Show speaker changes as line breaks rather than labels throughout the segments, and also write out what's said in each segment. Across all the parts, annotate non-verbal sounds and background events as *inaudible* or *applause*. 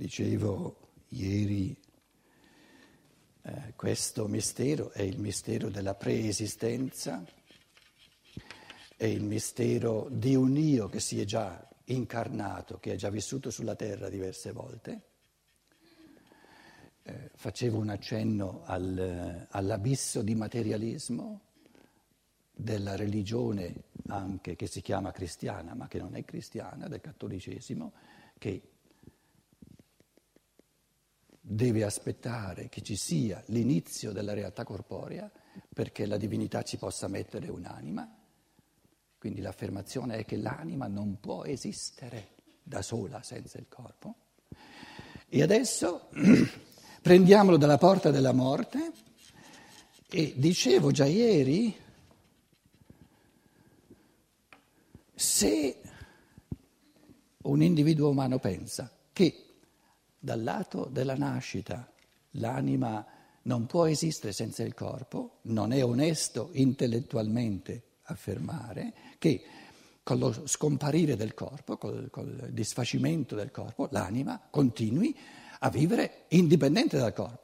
Dicevo ieri, eh, questo mistero è il mistero della preesistenza, è il mistero di un Io che si è già incarnato, che ha già vissuto sulla terra diverse volte. Eh, facevo un accenno al, all'abisso di materialismo della religione anche che si chiama cristiana, ma che non è cristiana, del cattolicesimo, che deve aspettare che ci sia l'inizio della realtà corporea perché la divinità ci possa mettere un'anima. Quindi l'affermazione è che l'anima non può esistere da sola senza il corpo. E adesso *clears throat* prendiamolo dalla porta della morte e dicevo già ieri, se un individuo umano pensa che dal lato della nascita l'anima non può esistere senza il corpo, non è onesto intellettualmente affermare che con lo scomparire del corpo, col, col disfacimento del corpo, l'anima continui a vivere indipendente dal corpo.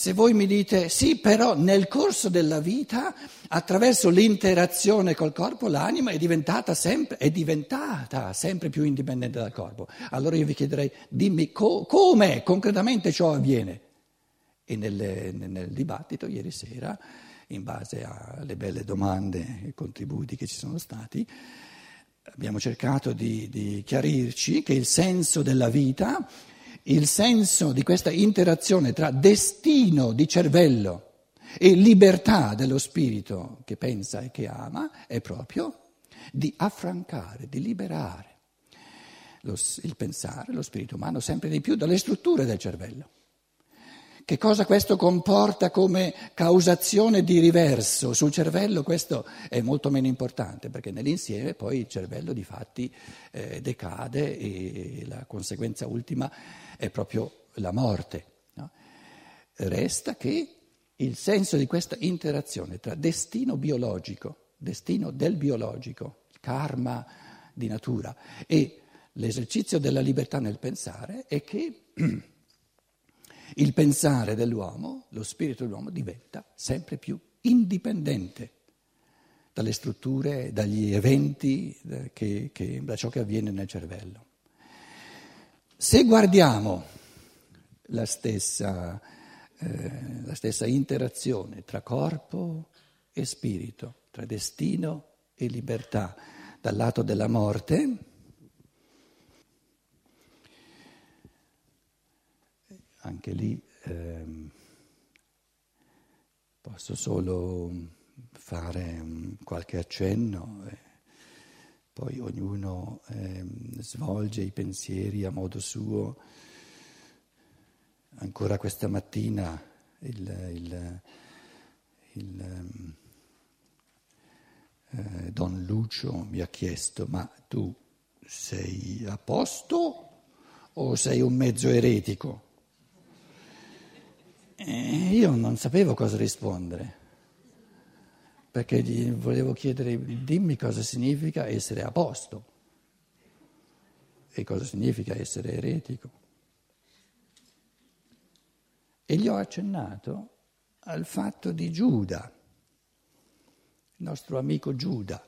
Se voi mi dite sì, però nel corso della vita, attraverso l'interazione col corpo, l'anima è diventata sempre, è diventata sempre più indipendente dal corpo. Allora io vi chiederei, dimmi co- come concretamente ciò avviene. E nel, nel dibattito ieri sera, in base alle belle domande e contributi che ci sono stati, abbiamo cercato di, di chiarirci che il senso della vita il senso di questa interazione tra destino di cervello e libertà dello spirito che pensa e che ama è proprio di affrancare, di liberare lo, il pensare, lo spirito umano sempre di più dalle strutture del cervello. Che cosa questo comporta come causazione di riverso sul cervello? Questo è molto meno importante perché nell'insieme poi il cervello di fatti eh, decade e la conseguenza ultima è proprio la morte. No? Resta che il senso di questa interazione tra destino biologico, destino del biologico, karma di natura e l'esercizio della libertà nel pensare è che *clears throat* il pensare dell'uomo, lo spirito dell'uomo diventa sempre più indipendente dalle strutture, dagli eventi, che, che, da ciò che avviene nel cervello. Se guardiamo la stessa, eh, la stessa interazione tra corpo e spirito, tra destino e libertà, dal lato della morte, anche lì ehm, posso solo fare qualche accenno, eh, poi ognuno ehm, svolge i pensieri a modo suo. Ancora questa mattina il, il, il ehm, eh, Don Lucio mi ha chiesto, ma tu sei a posto o sei un mezzo eretico? E io non sapevo cosa rispondere, perché gli volevo chiedere, dimmi cosa significa essere a posto e cosa significa essere eretico. E gli ho accennato al fatto di Giuda, il nostro amico Giuda.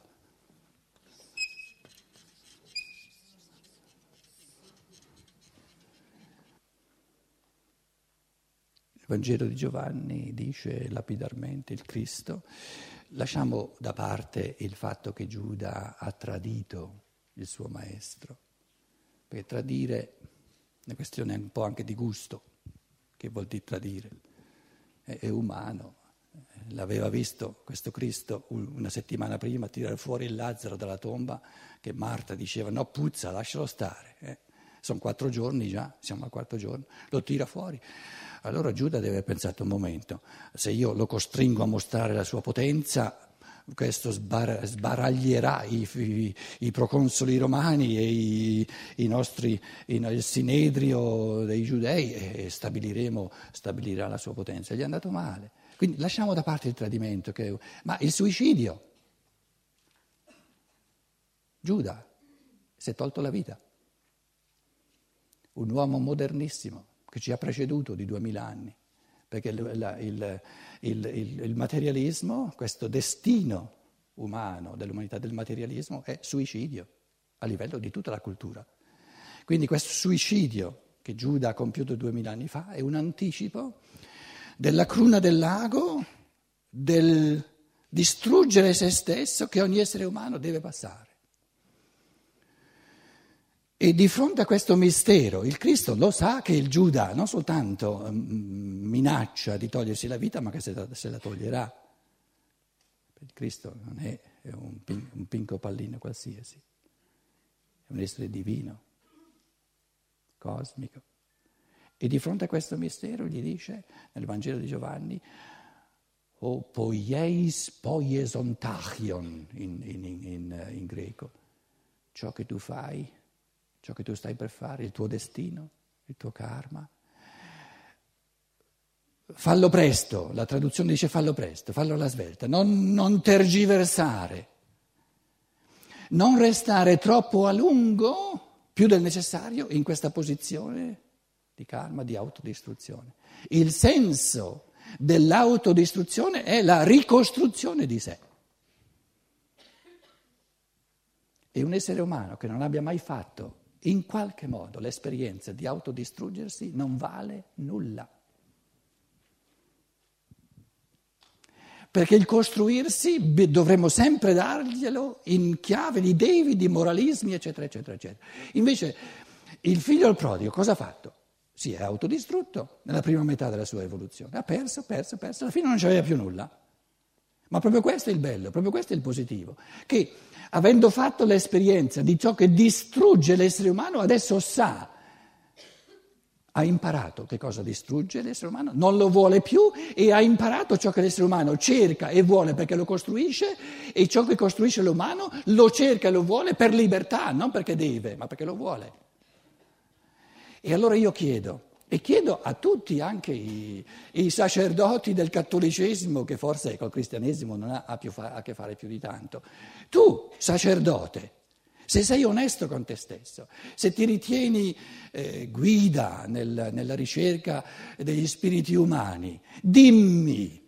Vangelo di Giovanni dice lapidarmente il Cristo. Lasciamo da parte il fatto che Giuda ha tradito il suo maestro, perché tradire è una questione un po' anche di gusto, che vuol dire tradire, è, è umano. L'aveva visto questo Cristo una settimana prima tirare fuori il Lazzaro dalla tomba, che Marta diceva no puzza, lascialo stare. Eh. Sono quattro giorni già, siamo al quarto giorno, lo tira fuori. Allora Giuda deve aver pensato un momento, se io lo costringo a mostrare la sua potenza, questo sbar- sbaraglierà i, i, i, proconsoli romani e i, i nostri, il sinedrio dei giudei e stabiliremo, stabilirà la sua potenza. Gli è andato male. Quindi lasciamo da parte il tradimento, che, ma il suicidio. Giuda si è tolto la vita. un uomo modernissimo che ci ha preceduto di duemila anni, perché il, il, il, il materialismo, questo destino umano dell'umanità del materialismo è suicidio a livello di tutta la cultura. Quindi questo suicidio che Giuda ha compiuto duemila anni fa è un anticipo della cruna del lago, del distruggere se stesso che ogni essere umano deve passare. E di fronte a questo mistero, il Cristo lo sa che il Giuda non soltanto mm, minaccia di togliersi la vita, ma che se la, toglierà. Il Cristo non è un, pinco pallino qualsiasi, è un essere divino cosmico. E di fronte a questo mistero gli dice nel Vangelo di Giovanni, o poieis poiesontachon in, in, in, in greco, ciò che tu fai, ciò che tu stai per fare, il tuo destino, il tuo karma. Fallo presto, la traduzione dice fallo presto, fallo alla svelta, non, non tergiversare, non restare troppo a lungo più del necessario in questa posizione di karma, di autodistruzione. Il senso dell'autodistruzione è la ricostruzione di sé. E un essere umano che non abbia mai fatto in qualche modo l'esperienza di autodistruggersi non vale nulla. perché il costruirsi dovremmo sempre darglielo in chiave di devi, di moralismi, eccetera, eccetera, eccetera. Invece il figlio al prodigo cosa ha fatto? Si è autodistrutto nella prima metà della sua evoluzione, ha perso, perso, perso, alla fine non c'aveva più nulla. Ma proprio questo è il bello, proprio questo è il positivo, che avendo fatto l'esperienza di ciò che distrugge l'essere umano, adesso sa ha imparato che cosa distrugge l'essere umano, non lo vuole più e ha imparato ciò che l'essere umano cerca e vuole perché lo costruisce e ciò che costruisce l'umano lo cerca e lo vuole per libertà, non perché deve, ma perché lo vuole. E allora io chiedo, e chiedo a tutti, anche i, i sacerdoti del cattolicesimo, che forse col cristianesimo non ha, ha fa, a che fare più di tanto, tu, sacerdote, se sei onesto con te stesso, se ti ritieni eh, guida nel, nella ricerca degli spiriti umani, dimmi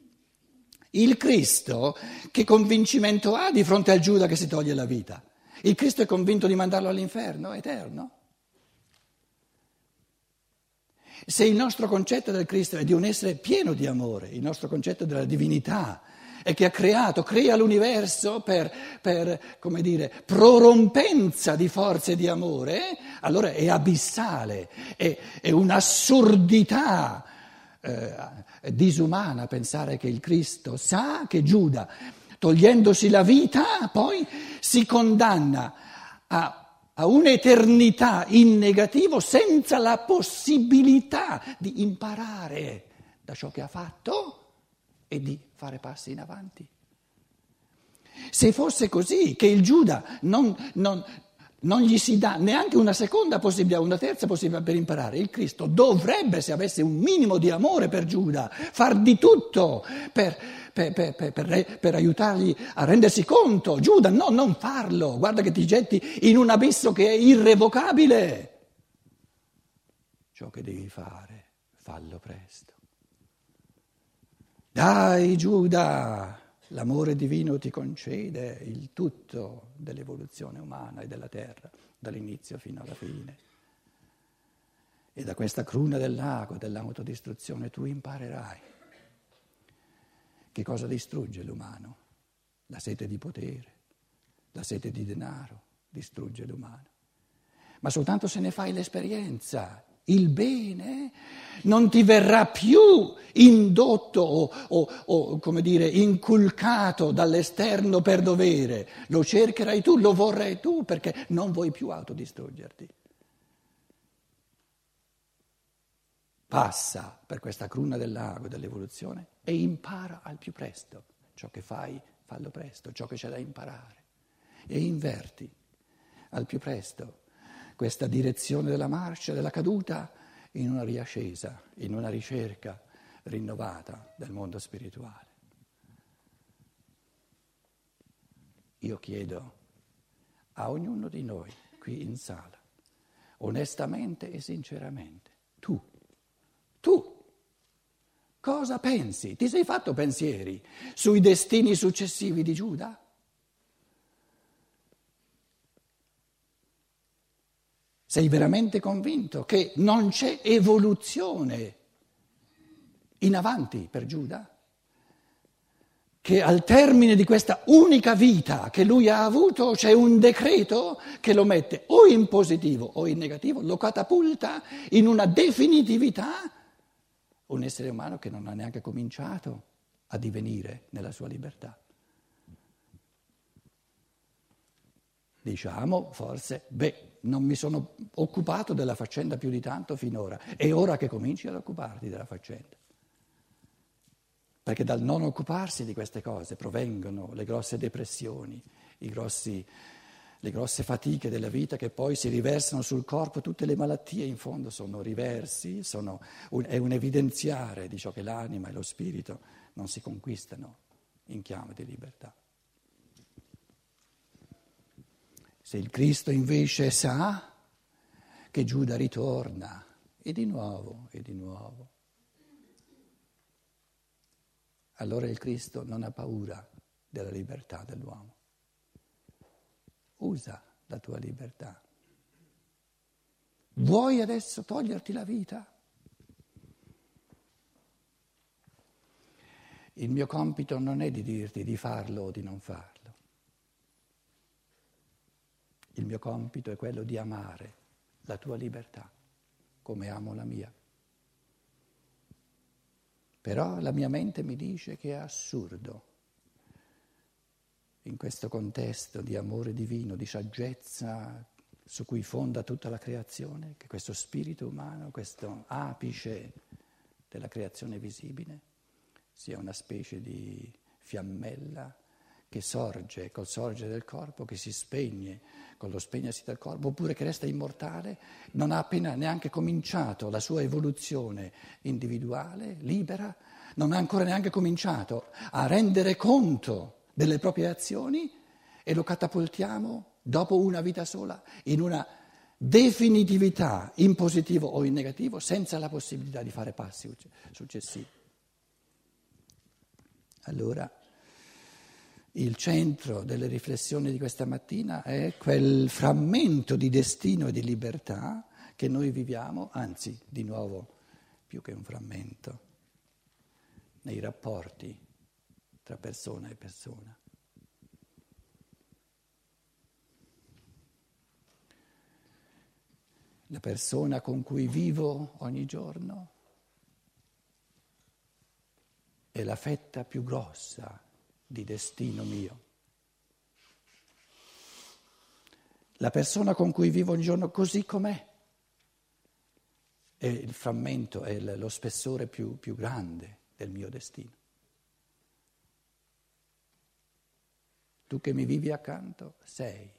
il Cristo che convincimento ha di fronte al Giuda che si toglie la vita? Il Cristo è convinto di mandarlo all'inferno eterno? Se il nostro concetto del Cristo è di un essere pieno di amore, il nostro concetto della divinità, e che ha creato, crea l'universo per, per come dire, prorompenza di forze di amore, allora è abissale, è, è un'assurdità eh, disumana pensare che il Cristo sa che Giuda, togliendosi la vita, poi si condanna a a un'eternità in negativo senza la possibilità di imparare da ciò che ha fatto e di fare passi in avanti. Se fosse così, che il Giuda non, non, non gli si dà neanche una seconda possibilità, una terza possibilità per imparare, il Cristo dovrebbe, se avesse un minimo di amore per Giuda, far di tutto per, per, per, per, aiutargli a rendersi conto. Giuda, no, non farlo, guarda che ti getti in un abisso che è irrevocabile. Ciò che devi fare, fallo presto. Dai Giuda, l'amore divino ti concede il tutto dell'evoluzione umana e della terra, dall'inizio fino alla fine. E da questa cruna del lago, dell'autodistruzione, tu imparerai che cosa distrugge l'umano. La sete di potere, la sete di denaro distrugge l'umano. Ma soltanto se ne fai l'esperienza il bene non ti verrà più indotto o, o, o, come dire, inculcato dall'esterno per dovere, lo cercherai tu, lo vorrai tu perché non vuoi più autodistruggerti. Passa per questa cruna del lago dell'evoluzione e impara al più presto. Ciò che fai, fallo presto, ciò che c'è da imparare. E inverti al più presto questa direzione della marcia, della caduta, in una riascesa, in una ricerca rinnovata del mondo spirituale. Io chiedo a ognuno di noi qui in sala onestamente e sinceramente. Tu, cosa pensi? Ti sei fatto pensieri sui destini successivi di Giuda? Sei veramente convinto che non c'è evoluzione in avanti per Giuda? Che al termine di questa unica vita che lui ha avuto c'è un decreto che lo mette o in positivo o in negativo, lo catapulta in una definitività, un essere umano che non ha neanche cominciato a divenire nella sua libertà. Diciamo forse, beh, non mi sono occupato della faccenda più di tanto finora, è ora che cominci ad occuparti della faccenda perché dal non occuparsi di queste cose provengono le grosse depressioni, grossi, le grosse fatiche della vita che poi si riversano sul corpo, tutte le malattie in fondo sono riversi, sono un, è un evidenziare di ciò che l'anima e lo spirito non si conquistano in chiave di libertà. Se il Cristo invece sa che Giuda ritorna, e di nuovo, e di nuovo, allora il Cristo non ha paura della libertà dell'uomo. Usa la tua libertà. Vuoi adesso toglierti la vita? Il mio compito non è di dirti di farlo o di non farlo. Il mio compito è quello di amare la tua libertà come amo la mia. Però la mia mente mi dice che è assurdo in questo contesto di amore divino, di saggezza su cui fonda tutta la creazione, che questo spirito umano, questo apice della creazione visibile, sia una specie di fiammella che sorge col sorgere del corpo, che si spegne con lo spegnersi del corpo, oppure che resta immortale, non ha appena neanche cominciato la sua evoluzione individuale, libera, non ha ancora neanche cominciato a rendere conto delle proprie azioni e lo catapultiamo dopo una vita sola in una definitività in positivo o in negativo senza la possibilità di fare passi successivi. Allora, il centro delle riflessioni di questa mattina è quel frammento di destino e di libertà che noi viviamo, anzi, di nuovo, più che un frammento, nei rapporti tra persona e persona. La persona con cui vivo ogni giorno è la fetta più grossa di destino mio. La persona con cui vivo ogni giorno così com'è è il frammento, è lo spessore più, più grande del mio destino. Tu che mi vivi accanto sei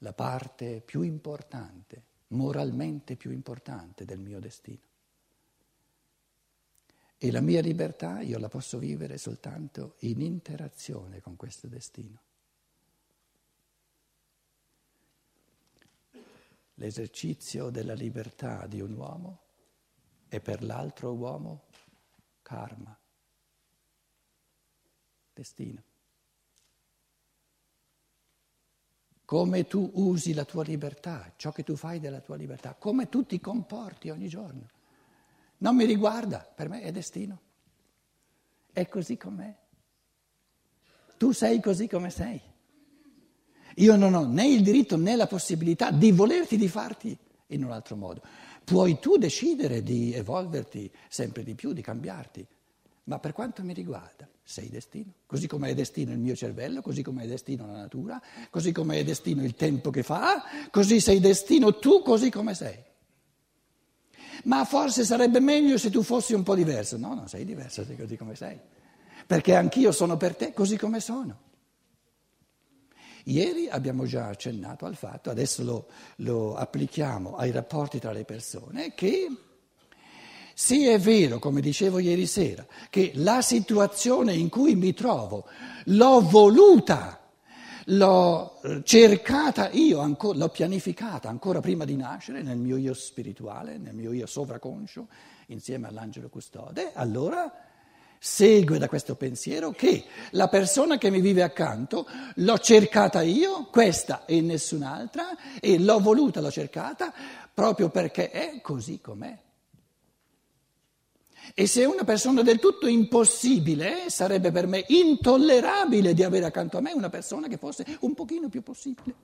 la parte più importante, moralmente più importante del mio destino. E la mia libertà io la posso vivere soltanto in interazione con questo destino. L'esercizio della libertà di un uomo è per l'altro uomo karma, destino. Come tu usi la tua libertà, ciò che tu fai della tua libertà, come tu ti comporti ogni giorno. Non mi riguarda, per me è destino. È così com'è. Tu sei così come sei. Io non ho né il diritto né la possibilità di volerti di farti in un altro modo. Puoi tu decidere di evolverti sempre di più, di cambiarti, ma per quanto mi riguarda sei destino, così come è destino il mio cervello, così come è destino la natura, così come è destino il tempo che fa, così sei destino tu così come sei ma forse sarebbe meglio se tu fossi un po' diverso. No, non sei diverso, sei così come sei, perché anch'io sono per te così come sono. Ieri abbiamo già accennato al fatto, adesso lo, lo applichiamo ai rapporti tra le persone, che sì è vero, come dicevo ieri sera, che la situazione in cui mi trovo l'ho voluta, l'ho cercata io, l'ho pianificata ancora prima di nascere nel mio io spirituale, nel mio io sovraconscio, insieme all'angelo custode, allora segue da questo pensiero che la persona che mi vive accanto l'ho cercata io, questa e nessun'altra, e l'ho voluta, l'ho cercata proprio perché è così com'è. E se una persona del tutto impossibile, sarebbe per me intollerabile di avere accanto a me una persona che fosse un pochino più possibile.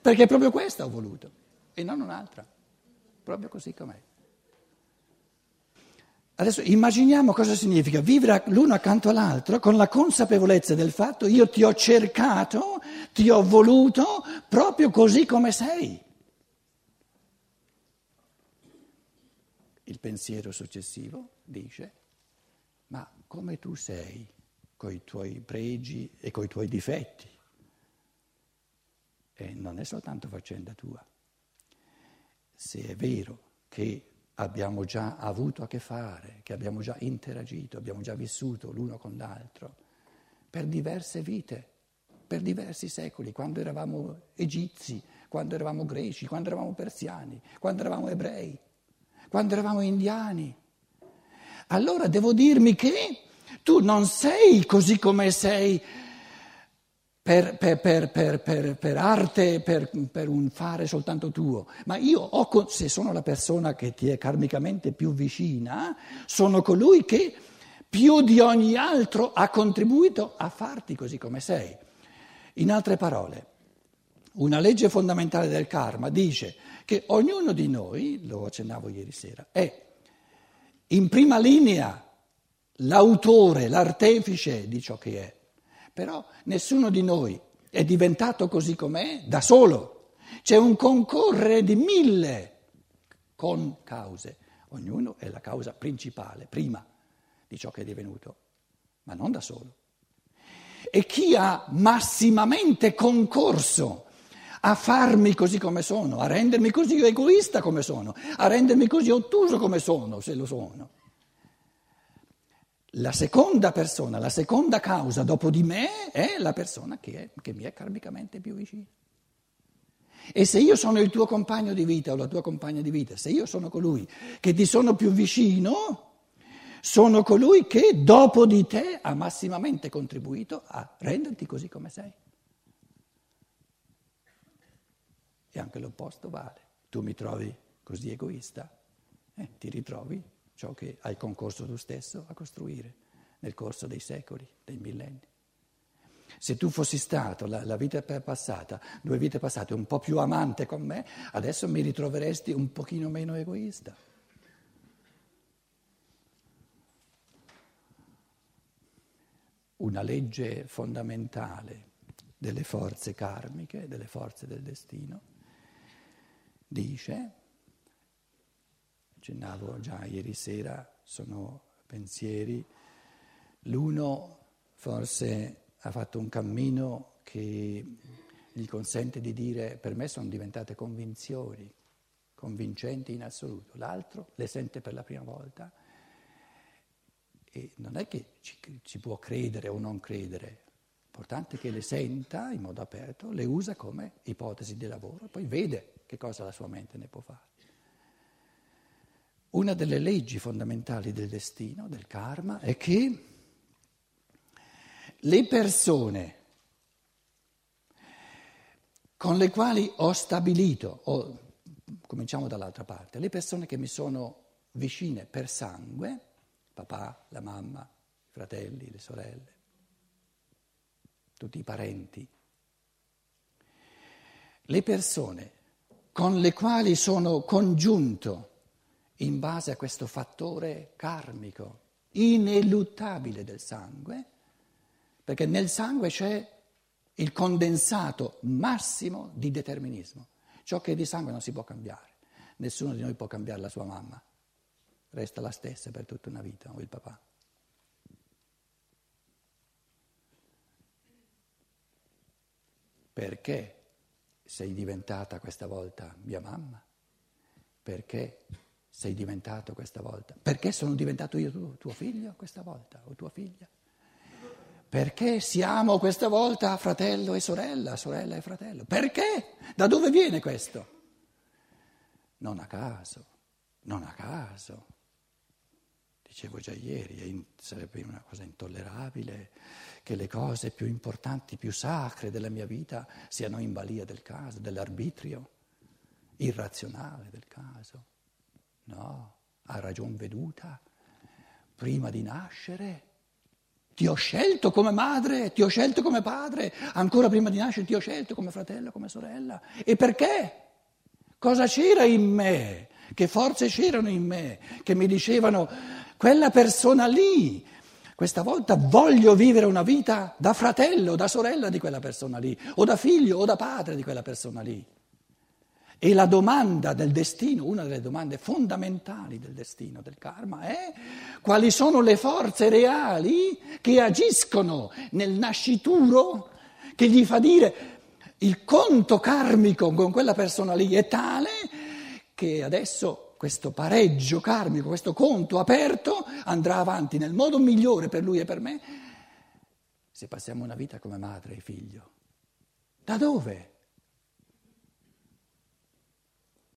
Perché proprio questa ho voluto e non un'altra, proprio così com'è. Adesso immaginiamo cosa significa vivere l'uno accanto all'altro con la consapevolezza del fatto io ti ho cercato, ti ho voluto proprio così come sei. Il pensiero successivo dice, ma come tu sei, coi tuoi pregi e coi tuoi difetti? E non è soltanto faccenda tua. Se è vero che abbiamo già avuto a che fare, che abbiamo già interagito, abbiamo già vissuto l'uno con l'altro, per diverse vite, per diversi secoli, quando eravamo egizi, quando eravamo greci, quando eravamo persiani, quando eravamo ebrei, quando eravamo indiani. Allora devo dirmi che tu non sei così come sei per, per, per, per arte, per, un fare soltanto tuo, ma io ho, se sono la persona che ti è karmicamente più vicina, sono colui che più di ogni altro ha contribuito a farti così come sei. In altre parole, una legge fondamentale del karma dice che ognuno di noi, lo accennavo ieri sera, è in prima linea l'autore, l'artefice di ciò che è. Però nessuno di noi è diventato così com'è da solo. C'è un concorrere di mille con cause. Ognuno è la causa principale, prima di ciò che è divenuto, ma non da solo. E chi ha massimamente concorso a farmi così come sono, a rendermi così egoista come sono, a rendermi così ottuso come sono, se lo sono, la seconda persona, la seconda causa dopo di me è la persona che, è, che mi è karmicamente più vicina. E se io sono il tuo compagno di vita o la tua compagna di vita, se io sono colui che ti sono più vicino, sono colui che dopo di te ha massimamente contribuito a renderti così come sei. E anche l'opposto vale. Tu mi trovi così egoista, eh, ti ritrovi ciò che hai concorso tu stesso a costruire nel corso dei secoli, dei millenni. Se tu fossi stato la, la, vita passata, due vite passate, un po' più amante con me, adesso mi ritroveresti un pochino meno egoista. Una legge fondamentale delle forze karmiche, delle forze del destino, dice accennavo già ieri sera, sono pensieri. L'uno forse ha fatto un cammino che gli consente di dire per me sono diventate convinzioni, convincenti in assoluto. L'altro le sente per la prima volta e non è che ci, ci può credere o non credere, l'importante è che le senta in modo aperto, le usa come ipotesi di lavoro e poi vede che cosa la sua mente ne può fare. Una delle leggi fondamentali del destino, del karma, è che le persone con le quali ho stabilito, o cominciamo dall'altra parte, le persone che mi sono vicine per sangue, papà, la mamma, i fratelli, le sorelle, tutti i parenti, le persone con le quali sono congiunto in base a questo fattore karmico, ineluttabile del sangue, perché nel sangue c'è il condensato massimo di determinismo. Ciò che è di sangue non si può cambiare. Nessuno di noi può cambiare la sua mamma, resta la stessa per tutta una vita, o il papà. Perché sei diventata questa volta mia mamma? Perché sei diventato questa volta? Perché sono diventato io tuo, tuo figlio questa volta o tua figlia? Perché siamo questa volta fratello e sorella, sorella e fratello? Perché? Da dove viene questo? Non a caso, non a caso. Dicevo già ieri, sarebbe una cosa intollerabile che le cose più importanti, più sacre della mia vita siano in balia del caso, dell'arbitrio irrazionale del caso. No, a ragion veduta, prima di nascere ti ho scelto come madre, ti ho scelto come padre, ancora prima di nascere ti ho scelto come fratello, come sorella. E perché? Cosa c'era in me? Che forze c'erano in me che mi dicevano quella persona lì, questa volta voglio vivere una vita da fratello, da sorella di quella persona lì, o da figlio o da padre di quella persona lì. E la domanda del destino, una delle domande fondamentali del destino, del karma, è quali sono le forze reali che agiscono nel nascituro, che gli fa dire il conto karmico con quella persona lì è tale che adesso questo pareggio karmico, questo conto aperto andrà avanti nel modo migliore per lui e per me se passiamo una vita come madre e figlio. Da dove?